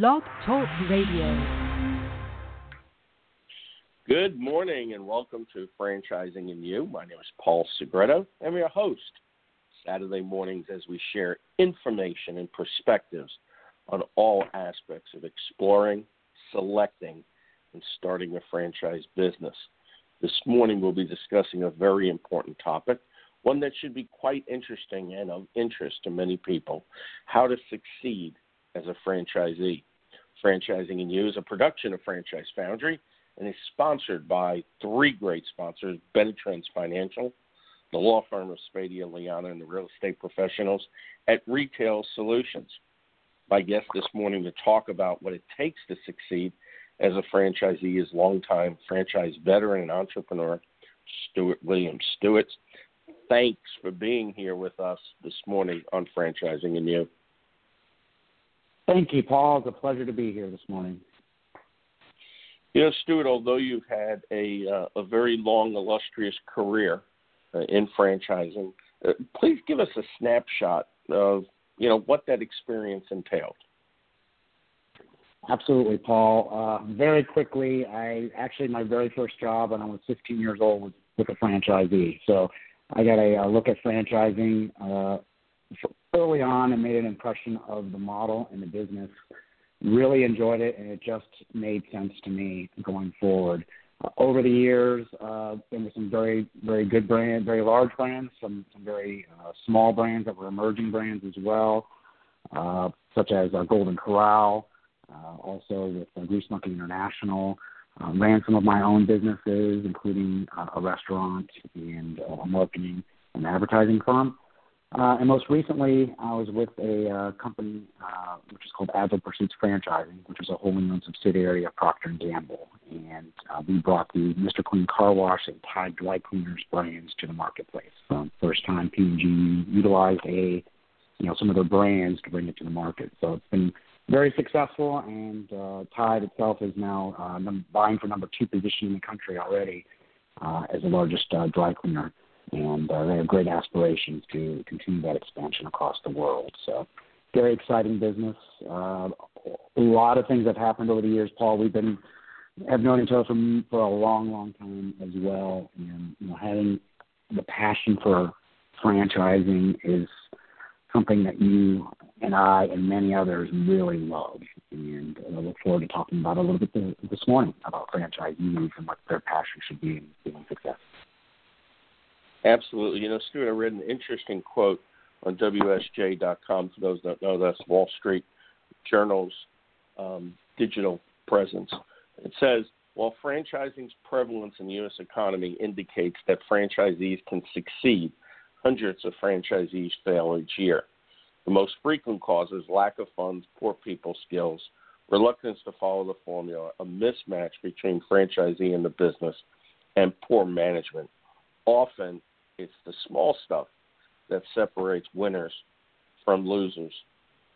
Blog Talk Radio. Good morning and welcome to Franchising and You. My name is Paul Segreto. I'm your host. Saturday mornings as we share information and perspectives on all aspects of exploring, selecting, and starting a franchise business. This morning we'll be discussing a very important topic, one that should be quite interesting and of interest to many people how to succeed as a franchisee. Franchising and You is a production of Franchise Foundry and is sponsored by three great sponsors Benetrends Financial, the law firm of Spadea Lignana, and the real estate professionals at Retail Solutions. My guest this morning to talk about what it takes to succeed as a franchisee is longtime franchise veteran and entrepreneur Stuart Williams. Stuart, thanks for being here with us this morning on Franchising and You. Thank you, Paul. It's a pleasure to be here this morning. You know, Stuart, although you've had a uh, a very long, illustrious career uh, in franchising, uh, please give us a snapshot of you know what that experience entailed. Absolutely, Paul. Uh, very quickly, I actually my very first job when I was 15 years old was with a franchisee. So I got a, a look at franchising uh, early on and made an impression of the model and the business. Really enjoyed it, and it just made sense to me going forward. Uh, over the years, uh, there were some very, very good brands, very large brands, some, some very uh, small brands that were emerging brands as well, uh, such as uh, Golden Corral, uh, also with uh, Grease Monkey International. Uh, ran some of my own businesses, including uh, a restaurant and uh, a marketing and advertising firm. Uh, and most recently, I was with a uh, company uh, which is called Agile Pursuits Franchising, which is a wholly owned subsidiary of Procter and Gamble, and uh, we brought the Mr. Clean Car Wash and Tide Dry Cleaners brands to the marketplace. Um, first time P&G utilized a, you know, some of their brands to bring it to the market. So it's been very successful, and uh, Tide itself is now uh, num- vying for number two position in the country already as the largest dry cleaner and uh, they have great aspirations to continue that expansion across the world. So, very exciting business. Uh, a lot of things have happened over the years, Paul. We've been have known each other for for a long, long time as well, and you know, having the passion for franchising is something that you and I and many others really love. And I look forward to talking about a little bit this morning about franchisees and what their passion should be in being successful. Absolutely. You know, Stuart, I read an interesting quote on WSJ.com. For those that know, that's Wall Street Journal's um, digital presence. It says, while franchising's prevalence in the U.S. economy indicates that franchisees can succeed, hundreds of franchisees fail each year. The most frequent causes lack of funds, poor people skills, reluctance to follow the formula, a mismatch between franchisee and the business, and poor management. Often, it's the small stuff that separates winners from losers.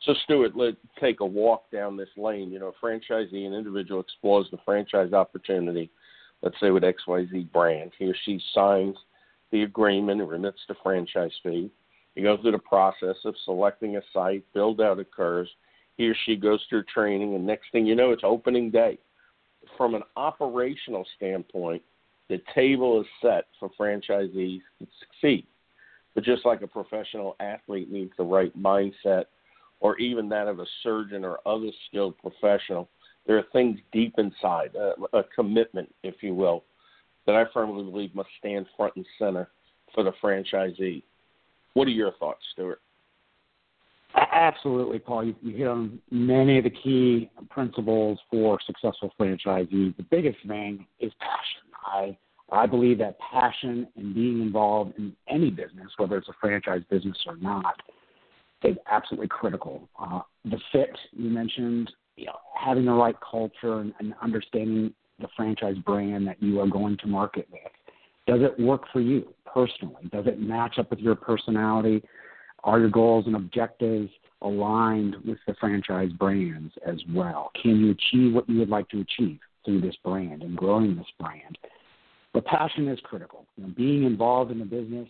So, Stuart, let's take a walk down this lane. You know, a franchisee, an individual explores the franchise opportunity, let's say with XYZ brand. He or she signs the agreement and remits the franchise fee. He goes through the process of selecting a site, build out occurs. He or she goes through training, and next thing you know, it's opening day. From an operational standpoint, the table is set for franchisees to succeed. But just like a professional athlete needs the right mindset, or even that of a surgeon or other skilled professional, there are things deep inside, a, a commitment, if you will, that I firmly believe must stand front and center for the franchisee. What are your thoughts, Stuart? Absolutely, Paul. You, you hit on many of the key principles for successful franchisees. The biggest thing is passion. I I believe that passion and being involved in any business, whether it's a franchise business or not, is absolutely critical. Uh, the fit you mentioned, you know, having the right culture and, and understanding the franchise brand that you are going to market with. Does it work for you personally? Does it match up with your personality? Are your goals and objectives aligned with the franchise brands as well? Can you achieve what you would like to achieve through this brand and growing this brand? But passion is critical. You know, being involved in the business,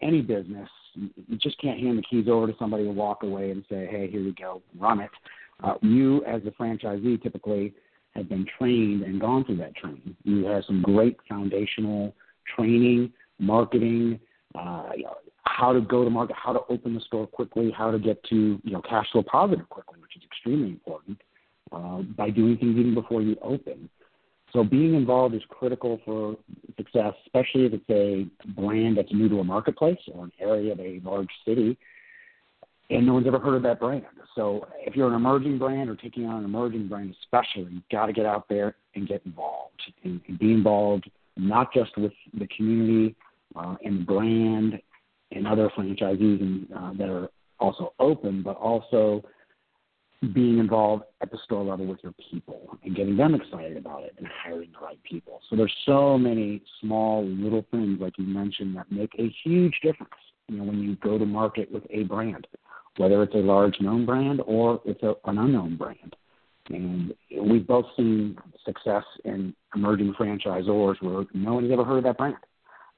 any business, you just can't hand the keys over to somebody and walk away and say, "Hey, here you go, run it." Uh, you, as a franchisee, typically have been trained and gone through that training. You have some great foundational training, marketing, uh, how to go to market, how to open the store quickly, how to get to you know cash flow positive quickly, which is extremely important uh, by doing things even before you open. So being involved is critical for success, especially if it's a brand that's new to a marketplace or an area of a large city, and no one's ever heard of that brand. So if you're an emerging brand or taking on an emerging brand, especially, you've got to get out there and get involved and, and be involved not just with the community uh, and the brand and other franchisees and, uh, that are also open, but also being involved at the store level with your people and getting them excited about it and hiring the right people. So there's so many small little things like you mentioned that make a huge difference. You know, when you go to market with a brand, whether it's a large known brand or it's a, an unknown brand. And we've both seen success in emerging franchisors where no one's ever heard of that brand.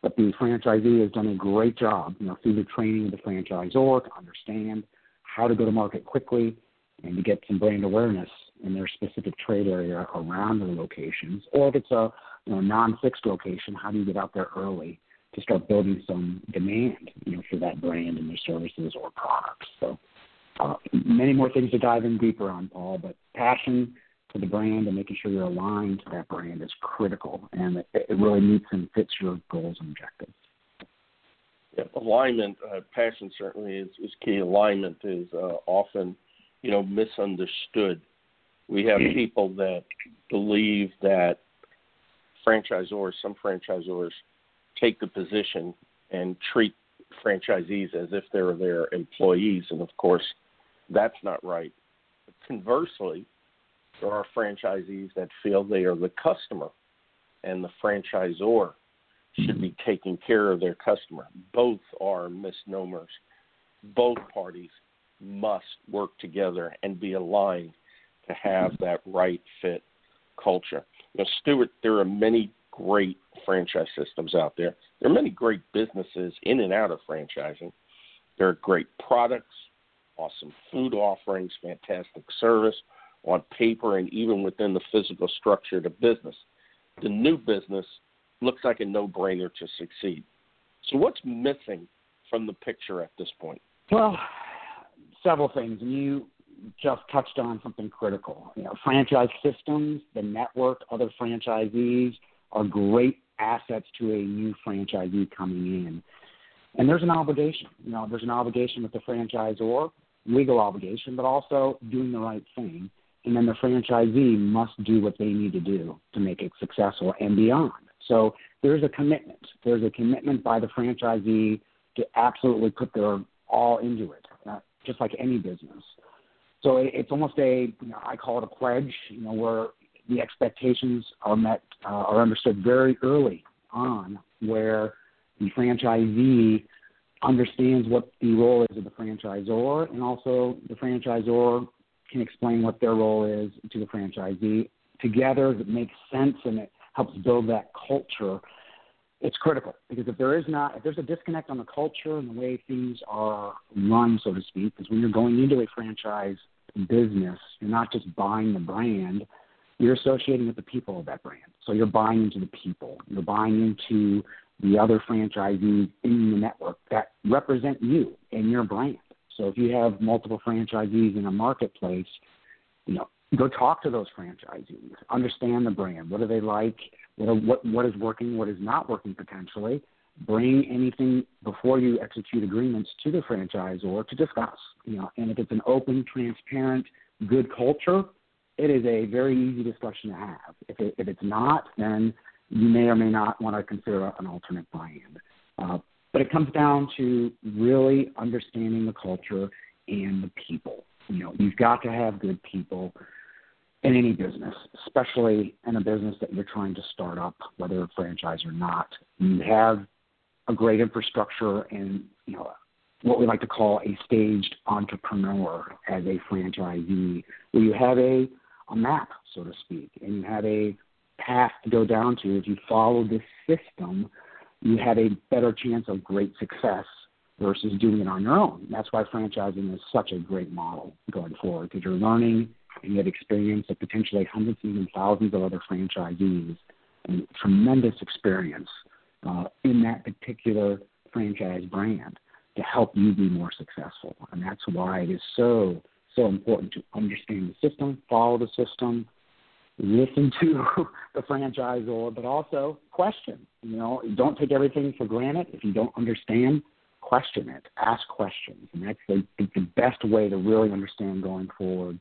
But the franchisee has done a great job, you know, through the training of the franchisor to understand how to go to market quickly and to get some brand awareness in their specific trade area around their locations. Or if it's a you know, non-fixed location, how do you get out there early to start building some demand, you know, for that brand and their services or products? So uh, many more things to dive in deeper on, Paul, but passion for the brand and making sure you're aligned to that brand is critical, and it, it really meets and fits your goals and objectives. Yeah, alignment, uh, passion certainly is, is key. Alignment is uh, often you know, misunderstood. We have mm. people that believe that franchisors, some franchisors, take the position and treat franchisees as if they're their employees, and of course, that's not right. But conversely, there are franchisees that feel they are the customer, and the franchisor should be taking care of their customer. Both are misnomers. Both parties must work together and be aligned to have that right fit culture. You know, Stuart, there are many great franchise systems out there. There are many great businesses in and out of franchising. There are great products, awesome food offerings, fantastic service on paper and even within the physical structure of the business. The new business looks like a no brainer to succeed. So, what's missing from the picture at this point? Well, several things, and you just touched on something critical. You know, franchise systems, the network, other franchisees are great assets to a new franchisee coming in. And there's an obligation. You know, there's an obligation with the franchisor, legal obligation, but also doing the right thing. And then the franchisee must do what they need to do to make it successful and beyond. So there's a commitment. There's a commitment by the franchisee to absolutely put their all into it uh, just like any business. So it, it's almost a, you know, I call it a pledge, you know, where the expectations are met, uh, are understood very early on, where the franchisee understands what the role is of the franchisor, and also the franchisor can explain what their role is to the franchisee. Together, it makes sense and it helps build that culture it's critical because if there is not, if there's a disconnect on the culture and the way things are run, so to speak, because when you're going into a franchise business, you're not just buying the brand, you're associating with the people of that brand. So you're buying into the people, you're buying into the other franchisees in the network that represent you and your brand. So if you have multiple franchisees in a marketplace, you know, go talk to those franchisees, understand the brand. What do they like? What, what, what is working? What is not working potentially? Bring anything before you execute agreements to the franchisor to discuss. You know, and if it's an open, transparent, good culture, it is a very easy discussion to have. If, it, if it's not, then you may or may not want to consider an alternate buy-in. Uh, but it comes down to really understanding the culture and the people. You know, you've got to have good people in any business, especially in a business that you're trying to start up, whether a franchise or not. You have a great infrastructure and you know what we like to call a staged entrepreneur as a franchisee, where you have a, a map, so to speak, and you have a path to go down to. If you follow this system, you have a better chance of great success versus doing it on your own. That's why franchising is such a great model going forward because you're learning and have experience of potentially hundreds and even thousands of other franchisees and tremendous experience uh, in that particular franchise brand to help you be more successful. And that's why it is so, so important to understand the system, follow the system, listen to the franchisor, but also question. You know, don't take everything for granted. If you don't understand, question it, ask questions, and that's the, the best way to really understand going forward.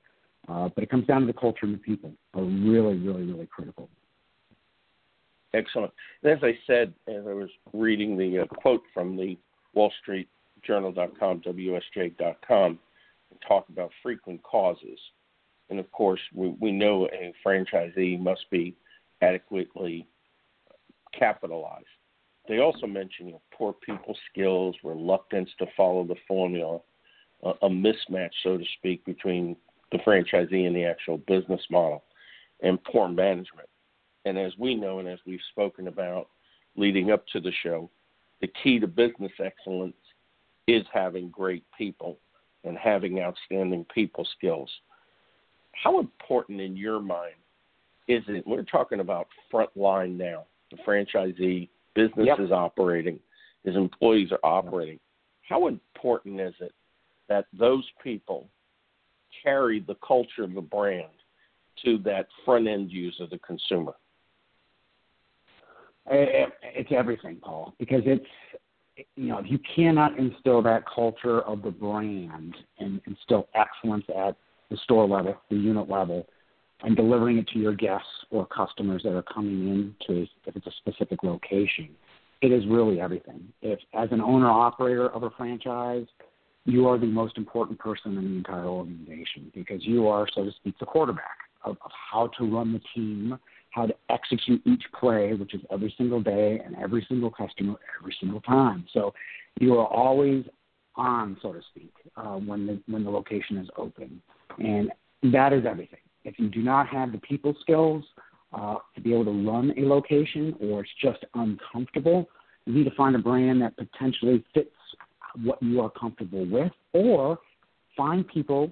Uh, but it comes down to the culture and the people are really, really, really critical. Excellent. And as I said, as I was reading the uh, quote from the Wall Street Journal.com, WSJ.com, talk about frequent causes. And of course, we, we know a franchisee must be adequately capitalized. They also mention you know, poor people skills, reluctance to follow the formula, a, a mismatch, so to speak, between the franchisee and the actual business model, and poor management. And as we know, and as we've spoken about leading up to the show, the key to business excellence is having great people and having outstanding people skills. How important in your mind is it? We're talking about front line now. The franchisee business yep. is operating, his employees are operating. How important is it that those people carry the culture of the brand to that front end user, the consumer? It's everything, Paul, because it's you know you cannot instill that culture of the brand and instill excellence at the store level, the unit level, and delivering it to your guests or customers that are coming in to if it's a specific location, it is really everything. If as an owner operator of a franchise, you are the most important person in the entire organization because you are, so to speak, the quarterback of, of how to run the team how to execute each play, which is every single day and every single customer every single time. So you are always on, so to speak, uh, when the when the location is open, and that is everything. If you do not have the people skills uh, to be able to run a location, or it's just uncomfortable, you need to find a brand that potentially fits what you are comfortable with, or find people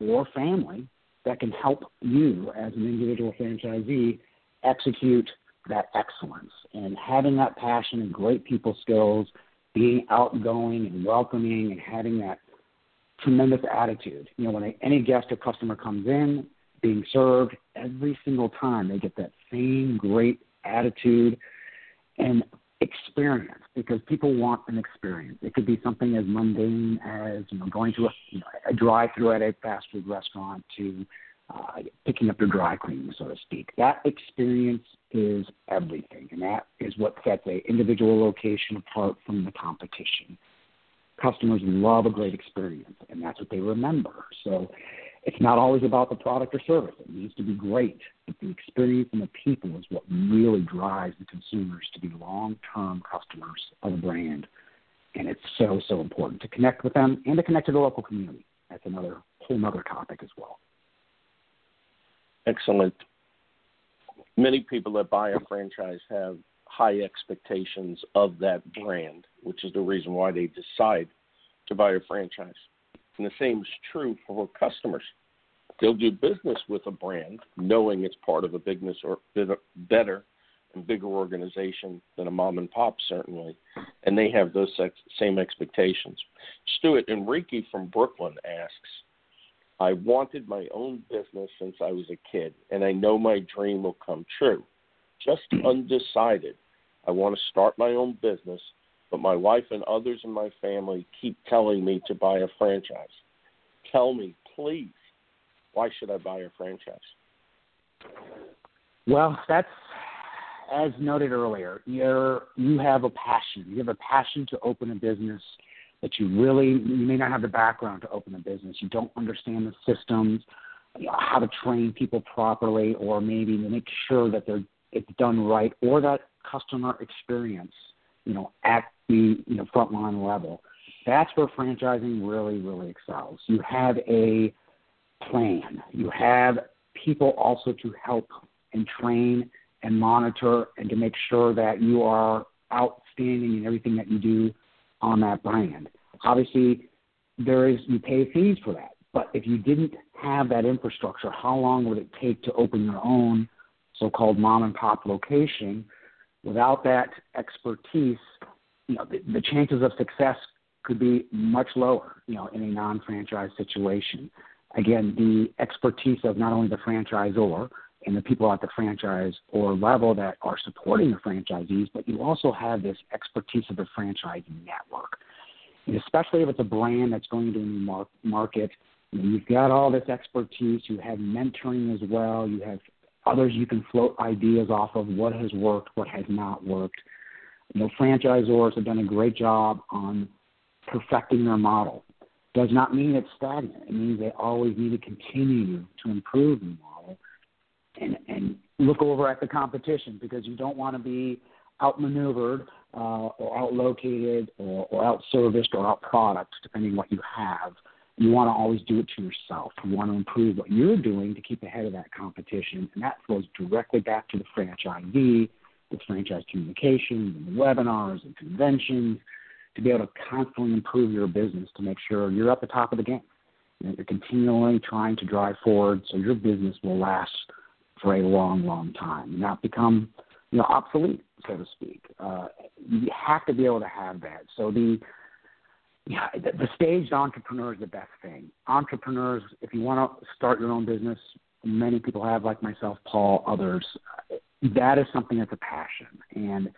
or family that can help you as an individual franchisee execute that excellence and having that passion and great people skills, being outgoing and welcoming and having that tremendous attitude. You know, when any guest or customer comes in, being served every single time, they get that same great attitude and experience because people want an experience. It could be something as mundane as you know going to a, you know, a drive-through at a fast food restaurant to uh, picking up your dry cleaning, so to speak. That experience is everything, and that is what sets a individual location apart from the competition. Customers love a great experience, and that's what they remember. So it's not always about the product or service. It needs to be great, the experience and the people is what really drives the consumers to be long-term customers of a brand. And it's so, so important to connect with them and to connect to the local community. That's another whole other topic as well. Excellent. Many people that buy a franchise have high expectations of that brand, which is the reason why they decide to buy a franchise. And the same is true for customers. They'll do business with a brand knowing it's part of a bigness or better and bigger organization than a mom and pop, certainly, and they have those same expectations. Stuart Enrique from Brooklyn asks, I wanted my own business since I was a kid, and I know my dream will come true. Just hmm. undecided. I want to start my own business, but my wife and others in my family keep telling me to buy a franchise. Tell me, please, why should I buy a franchise? Well, that's as noted earlier. You're you have a passion. You have a passion to open a business that you really you may not have the background to open a business. You don't understand the systems, how to train people properly, or maybe make sure that they're it's done right, or that customer experience, you know, at the you know frontline level. That's where franchising really, really excels. You have a plan. You have people also to help and train and monitor and to make sure that you are outstanding in everything that you do on that brand. Obviously, there is you pay fees for that. But if you didn't have that infrastructure, how long would it take to open your own so-called mom and pop location? Without that expertise, you know, the, the chances of success could be much lower, you know, in a non-franchise situation. Again, the expertise of not only the franchisor and the people at the franchise or level that are supporting the franchisees, but you also have this expertise of the franchise network. And especially if it's a brand that's going to a new market, you've got all this expertise, you have mentoring as well, you have others you can float ideas off of what has worked, what has not worked. You know, franchisors have done a great job on perfecting their model. Does not mean it's stagnant. It means they always need to continue to improve the model and, and look over at the competition because you don't want to be outmaneuvered uh, or outlocated or, or outserviced or outproduct, depending what you have. You want to always do it to yourself. You want to improve what you're doing to keep ahead of that competition, and that flows directly back to the franchisee, the franchise communication, the webinars and conventions, to be able to constantly improve your business to make sure you're at the top of the game. You know, you're continually trying to drive forward so your business will last for a long, long time not become, you know, obsolete, so to speak. Uh, you have to be able to have that. So the yeah, the, the staged entrepreneur is the best thing. Entrepreneurs, if you want to start your own business, many people have, like myself, Paul, others. That is something that's a passion and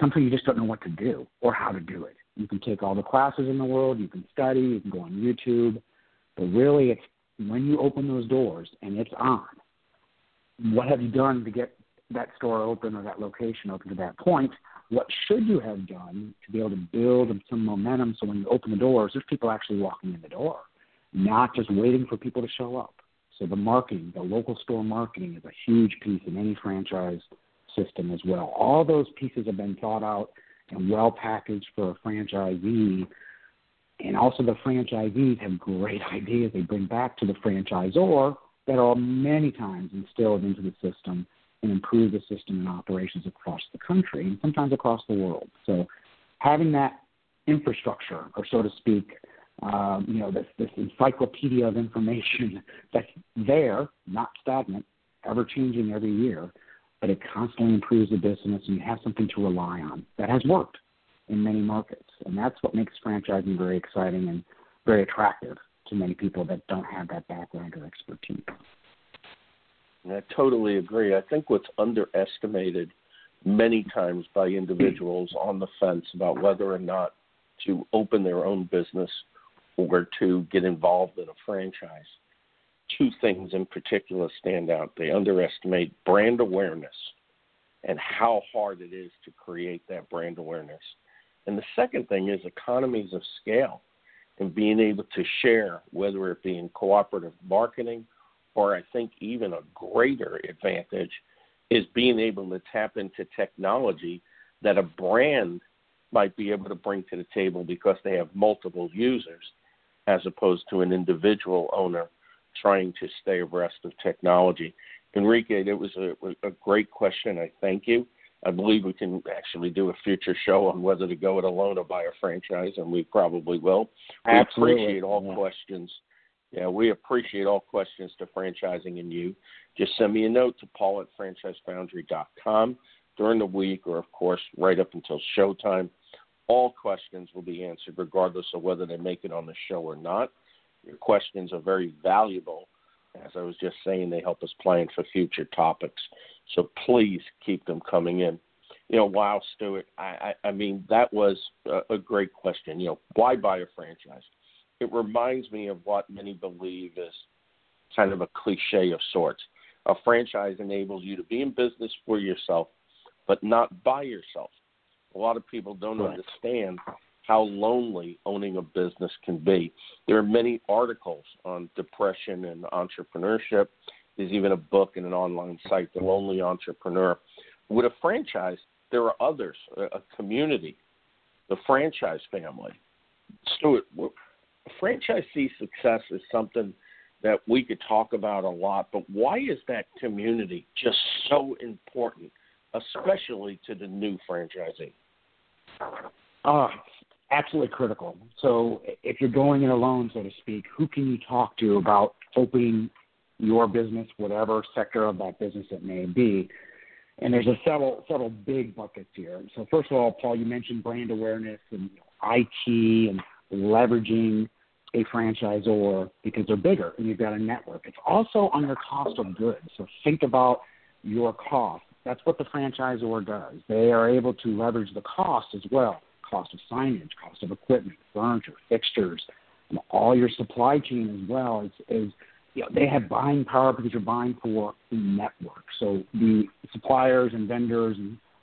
something you just don't know what to do or how to do it. You can take all the classes in the world, you can study, you can go on YouTube, but really it's when you open those doors and it's on, what have you done to get that store open or that location open to that point? What should you have done to be able to build some momentum so when you open the doors, there's people actually walking in the door, not just waiting for people to show up. So the marketing, the local store marketing is a huge piece in any franchise system as well. All those pieces have been thought out and well packaged for a franchisee. And also, the franchisees have great ideas they bring back to the franchisor that are many times instilled into the system and improve the system and operations across the country and sometimes across the world. So, having that infrastructure, or so to speak, um, you know, this, this encyclopedia of information that's there, not stagnant, ever changing every year, but it constantly improves the business and you have something to rely on. That has worked in many markets. And that's what makes franchising very exciting and very attractive to many people that don't have that background or expertise. I totally agree. I think what's underestimated many times by individuals on the fence about whether or not to open their own business or to get involved in a franchise two things in particular stand out. They underestimate brand awareness and how hard it is to create that brand awareness. And the second thing is economies of scale and being able to share, whether it be in cooperative marketing or I think even a greater advantage is being able to tap into technology that a brand might be able to bring to the table because they have multiple users as opposed to an individual owner trying to stay abreast of technology. Enrique, it was a, a great question. I thank you. I believe we can actually do a future show on whether to go it alone or buy a franchise, and we probably will. We Absolutely. appreciate all yeah. questions. Yeah, we appreciate all questions to franchising and you. Just send me a note to paul at franchisefoundry.com during the week or, of course, right up until showtime. All questions will be answered regardless of whether they make it on the show or not. Your questions are very valuable. As I was just saying, they help us plan for future topics. So please keep them coming in. You know, wow, Stuart, I, I, I mean, that was a, a great question. You know, why buy a franchise? It reminds me of what many believe is kind of a cliche of sorts. A franchise enables you to be in business for yourself, but not by yourself. A lot of people don't right. understand how lonely owning a business can be. There are many articles on depression and entrepreneurship. There's even a book and an online site, The Lonely Entrepreneur. With a franchise, there are others, a community, the franchise family. Stuart, franchisee success is something that we could talk about a lot, but why is that community just so important, especially to the new franchisee? Uh, absolutely critical. So if you're going it alone, so to speak, who can you talk to about opening your business, whatever sector of that business it may be? And there's a several several big buckets here. So first of all, Paul, you mentioned brand awareness and IT and leveraging a franchisor because they're bigger and you've got a network. It's also on your cost of goods. So think about your cost. That's what the franchisor does. They are able to leverage the cost as well cost of signage, cost of equipment, furniture, fixtures, and all your supply chain as well is, is you know, they have buying power because you're buying for the network. So the suppliers and vendors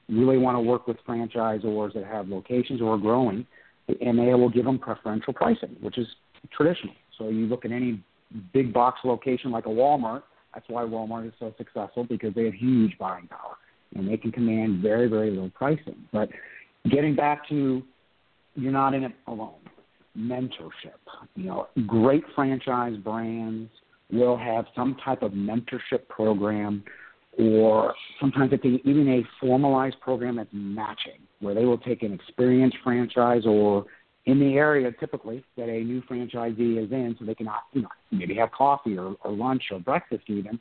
really want to work with franchisors that have locations or are growing, and they will give them preferential pricing, which is traditional. So you look at any big box location like a Walmart, that's why Walmart is so successful because they have huge buying power and they can command very, very low pricing. But getting back to you're not in it alone. Mentorship. You know, great franchise brands will have some type of mentorship program or sometimes it's even a formalized program that's matching, where they will take an experienced franchise or in the area typically that a new franchisee is in, so they can you know maybe have coffee or, or lunch or breakfast even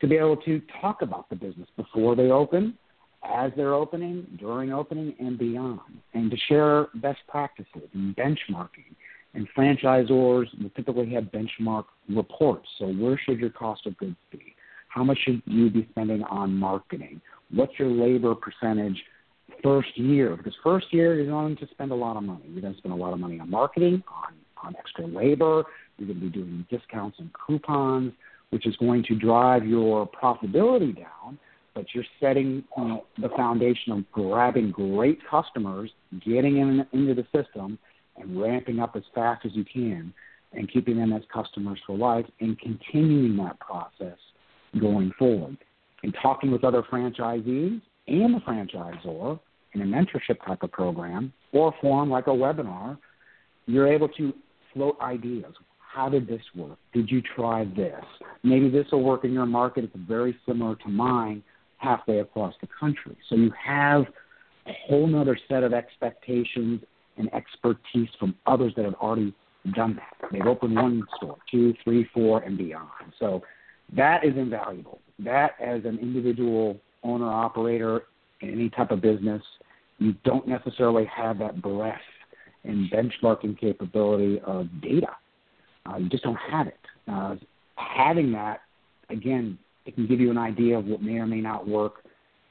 to be able to talk about the business before they open, as they're opening, during opening, and beyond, and to share best practices and benchmarking. And franchisors will typically have benchmark reports. So where should your cost of goods be? How much should you be spending on marketing? What's your labor percentage first year because first year you're going to spend a lot of money. You're going to spend a lot of money on marketing, on on extra labor. You're going to be doing discounts and coupons, which is going to drive your profitability down. But you're setting you know, the foundation of grabbing great customers, getting in, into the system, and ramping up as fast as you can, and keeping them as customers for life, and continuing that process going forward. And talking with other franchisees and the franchisor in a mentorship type of program or form like a webinar, you're able to float ideas. How did this work? Did you try this? Maybe this will work in your market. It's very similar to mine halfway across the country. So you have a whole other set of expectations and expertise from others that have already done that. They've opened one store, two, three, four, and beyond. So that is invaluable. That, as an individual owner operator in any type of business, you don't necessarily have that breadth and benchmarking capability of data. Uh, you just don't have it. Uh, having that, again, it can give you an idea of what may or may not work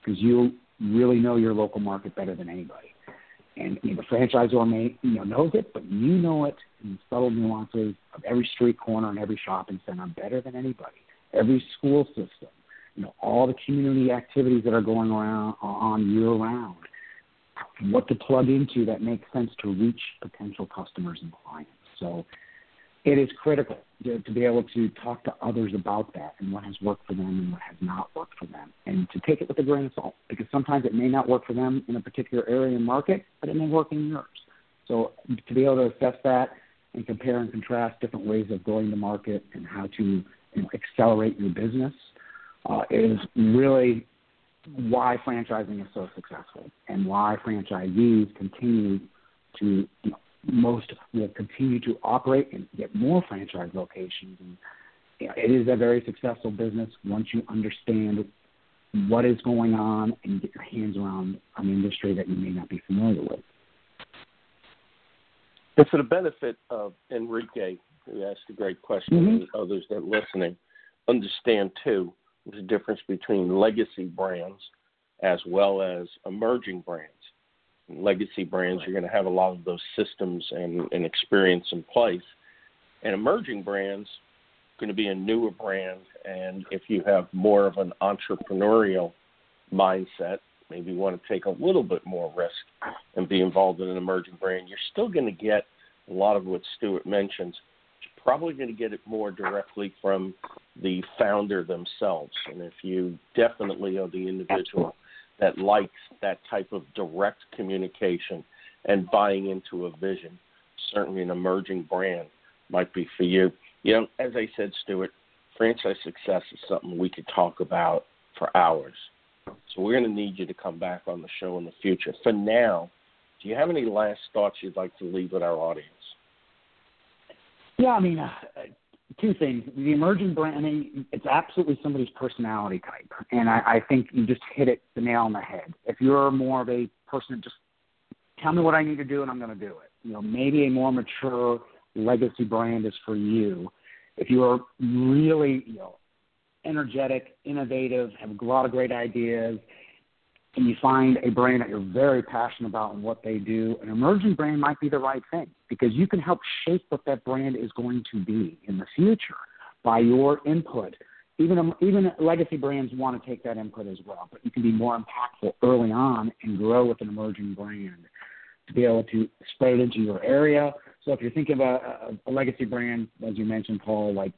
because you really know your local market better than anybody. And you know, the franchisor may you know knows it, but you know it in the subtle nuances of every street corner and every shopping center better than anybody. Every school system, you know, all the community activities that are going around on year round, what to plug into that makes sense to reach potential customers and clients. So it is critical to, to be able to talk to others about that and what has worked for them and what has not worked for them, and to take it with a grain of salt because sometimes it may not work for them in a particular area and market, but it may work in yours. So to be able to assess that and compare and contrast different ways of going to market and how to you know, accelerate your business uh, is really why franchising is so successful and why franchisees continue to you know, most will continue to operate and get more franchise locations. And it is a very successful business once you understand what is going on and get your hands around an industry that you may not be familiar with. And for the benefit of Enrique, who asked a great question, mm-hmm. and others that are listening, understand too the difference between legacy brands as well as emerging brands. Legacy brands, you're going to have a lot of those systems and, and experience in place. And emerging brands, going to be a newer brand. And if you have more of an entrepreneurial mindset, maybe you want to take a little bit more risk and be involved in an emerging brand, you're still going to get a lot of what Stuart mentions You're probably going to get it more directly from the founder themselves. And if you definitely are the individual that likes that type of direct communication and buying into a vision, certainly an emerging brand might be for you. You know, as I said, Stuart, franchise success is something we could talk about for hours. So we're going to need you to come back on the show in the future. For now, Do you have any last thoughts you'd like to leave with our audience? Yeah, I mean, uh, two things. The emerging brand, I it's absolutely somebody's personality type, and I, I think you just hit it the nail on the head. If you're more of a person, just tell me what I need to do, and I'm going to do it. You know, maybe a more mature legacy brand is for you. If you are really, you know, energetic, innovative, have a lot of great ideas, and you find a brand that you're very passionate about and what they do, an emerging brand might be the right thing because you can help shape what that brand is going to be in the future by your input. Even um, even legacy brands want to take that input as well, but you can be more impactful early on and grow with an emerging brand to be able to spread it into your area. So if you're thinking about a, a legacy brand, as you mentioned, Paul, like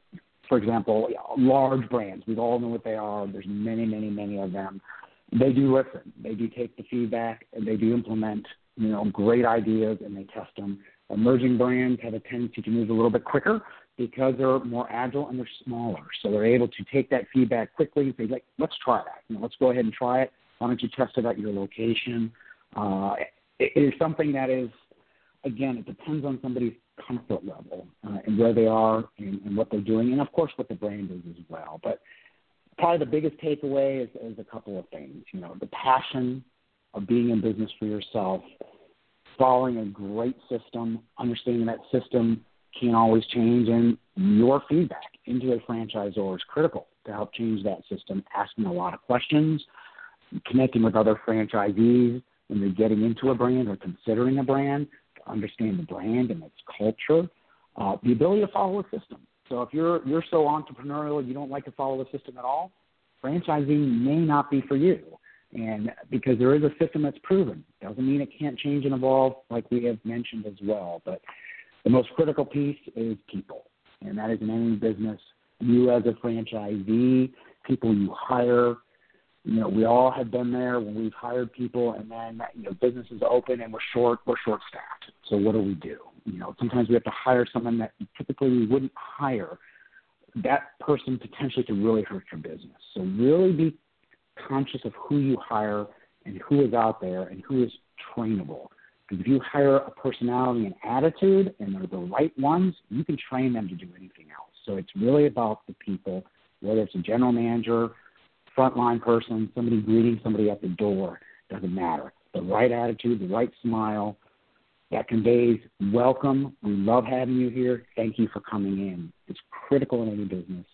for example, large brands, we all know what they are. There's many, many, many of them they do listen. They do take the feedback and they do implement, you know, great ideas and they test them. Emerging brands have a tendency to move a little bit quicker because they're more agile and they're smaller. So they're able to take that feedback quickly and say, like, let's try that. You know, let's go ahead and try it. Why don't you test it at your location? Uh, it, it is something that is, again, it depends on somebody's comfort level uh, and where they are and, and what they're doing, and of course what the brand is as well. But probably the biggest takeaway is, is a couple of things. You know, the passion of being in business for yourself, following a great system, understanding that system can't always change, and your feedback into a franchisor is critical to help change that system. Asking a lot of questions, connecting with other franchisees when they're getting into a brand or considering a brand to understand the brand and its culture. Uh, the ability to follow a system. So if you're you're so entrepreneurial you don't like to follow the system at all, franchising may not be for you. And because there is a system that's proven, doesn't mean it can't change and evolve, like we have mentioned as well. But the most critical piece is people, and that is in any business. You as a franchisee, people you hire, you know, we all have been there when we've hired people, and then you know, business is open and we're short, we're short staffed. So what do we do? You know, sometimes we have to hire someone that typically we wouldn't hire. That person potentially could really hurt your business. So really be conscious of who you hire and who is out there and who is trainable. Because if you hire a personality and attitude and they're the right ones, you can train them to do anything else. So it's really about the people, whether it's a general manager, frontline person, somebody greeting somebody at the door, doesn't matter. The right attitude, the right smile, that conveys welcome. We love having you here. Thank you for coming in. It's critical in any business.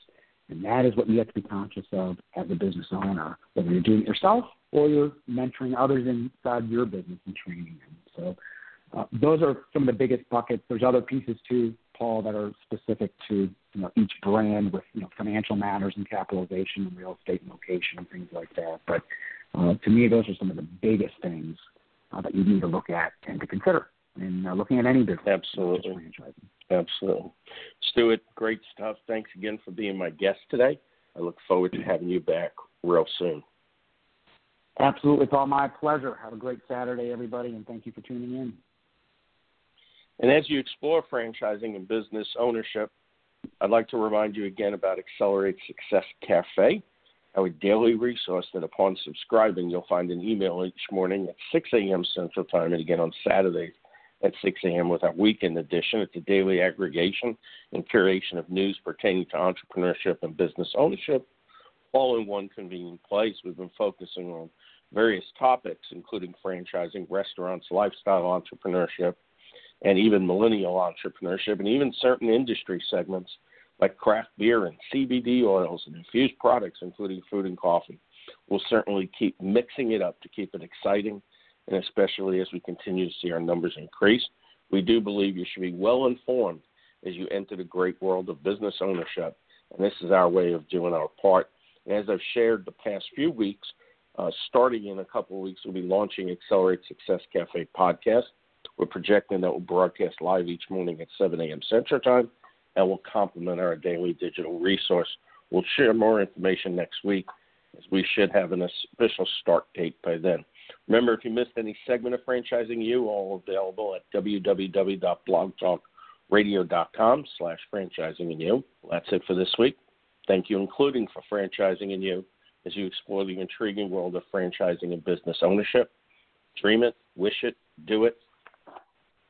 And that is what you have to be conscious of as a business owner, whether you're doing it yourself or you're mentoring others inside your business and training them. So uh, those are some of the biggest buckets. There's other pieces too, Paul, that are specific to you know each brand with you know financial matters and capitalization and real estate and location and things like that. But uh, to me, those are some of the biggest things uh, that you need to look at and to consider in uh, looking at any business. Absolutely. Absolutely. Stuart, great stuff. Thanks again for being my guest today. I look forward to having you back real soon. Absolutely, Paul. My pleasure. Have a great Saturday, everybody, and thank you for tuning in. And as you explore franchising and business ownership, I'd like to remind you again about Accelerate Success Cafe, our daily resource that upon subscribing, you'll find an email each morning at 6 a.m. Central Time and again on Saturdays at 6 a.m. with our weekend edition. It's a daily aggregation and curation of news pertaining to entrepreneurship and business ownership, all in one convenient place. We've been focusing on various topics, including franchising, restaurants, lifestyle entrepreneurship, and even millennial entrepreneurship, and even certain industry segments like craft beer and CBD oils and infused products, including food and coffee. We'll certainly keep mixing it up to keep it exciting and especially as we continue to see our numbers increase. We do believe you should be well informed as you enter the great world of business ownership, and this is our way of doing our part. And as I've shared the past few weeks, uh, starting in a couple of weeks, we'll be launching Accelerate Success Cafe podcast. We're projecting that we'll broadcast live each morning at 7 a.m. Central Time, and will complement our daily digital resource. We'll share more information next week, as we should have an official start date by then. Remember, if you missed any segment of Franchising You, all available at www.blogtalkradio.com slash franchising and you. That's it for this week. Thank you, including for Franchising and You, as you explore the intriguing world of franchising and business ownership. Dream it, wish it, do it.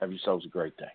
Have yourselves a great day.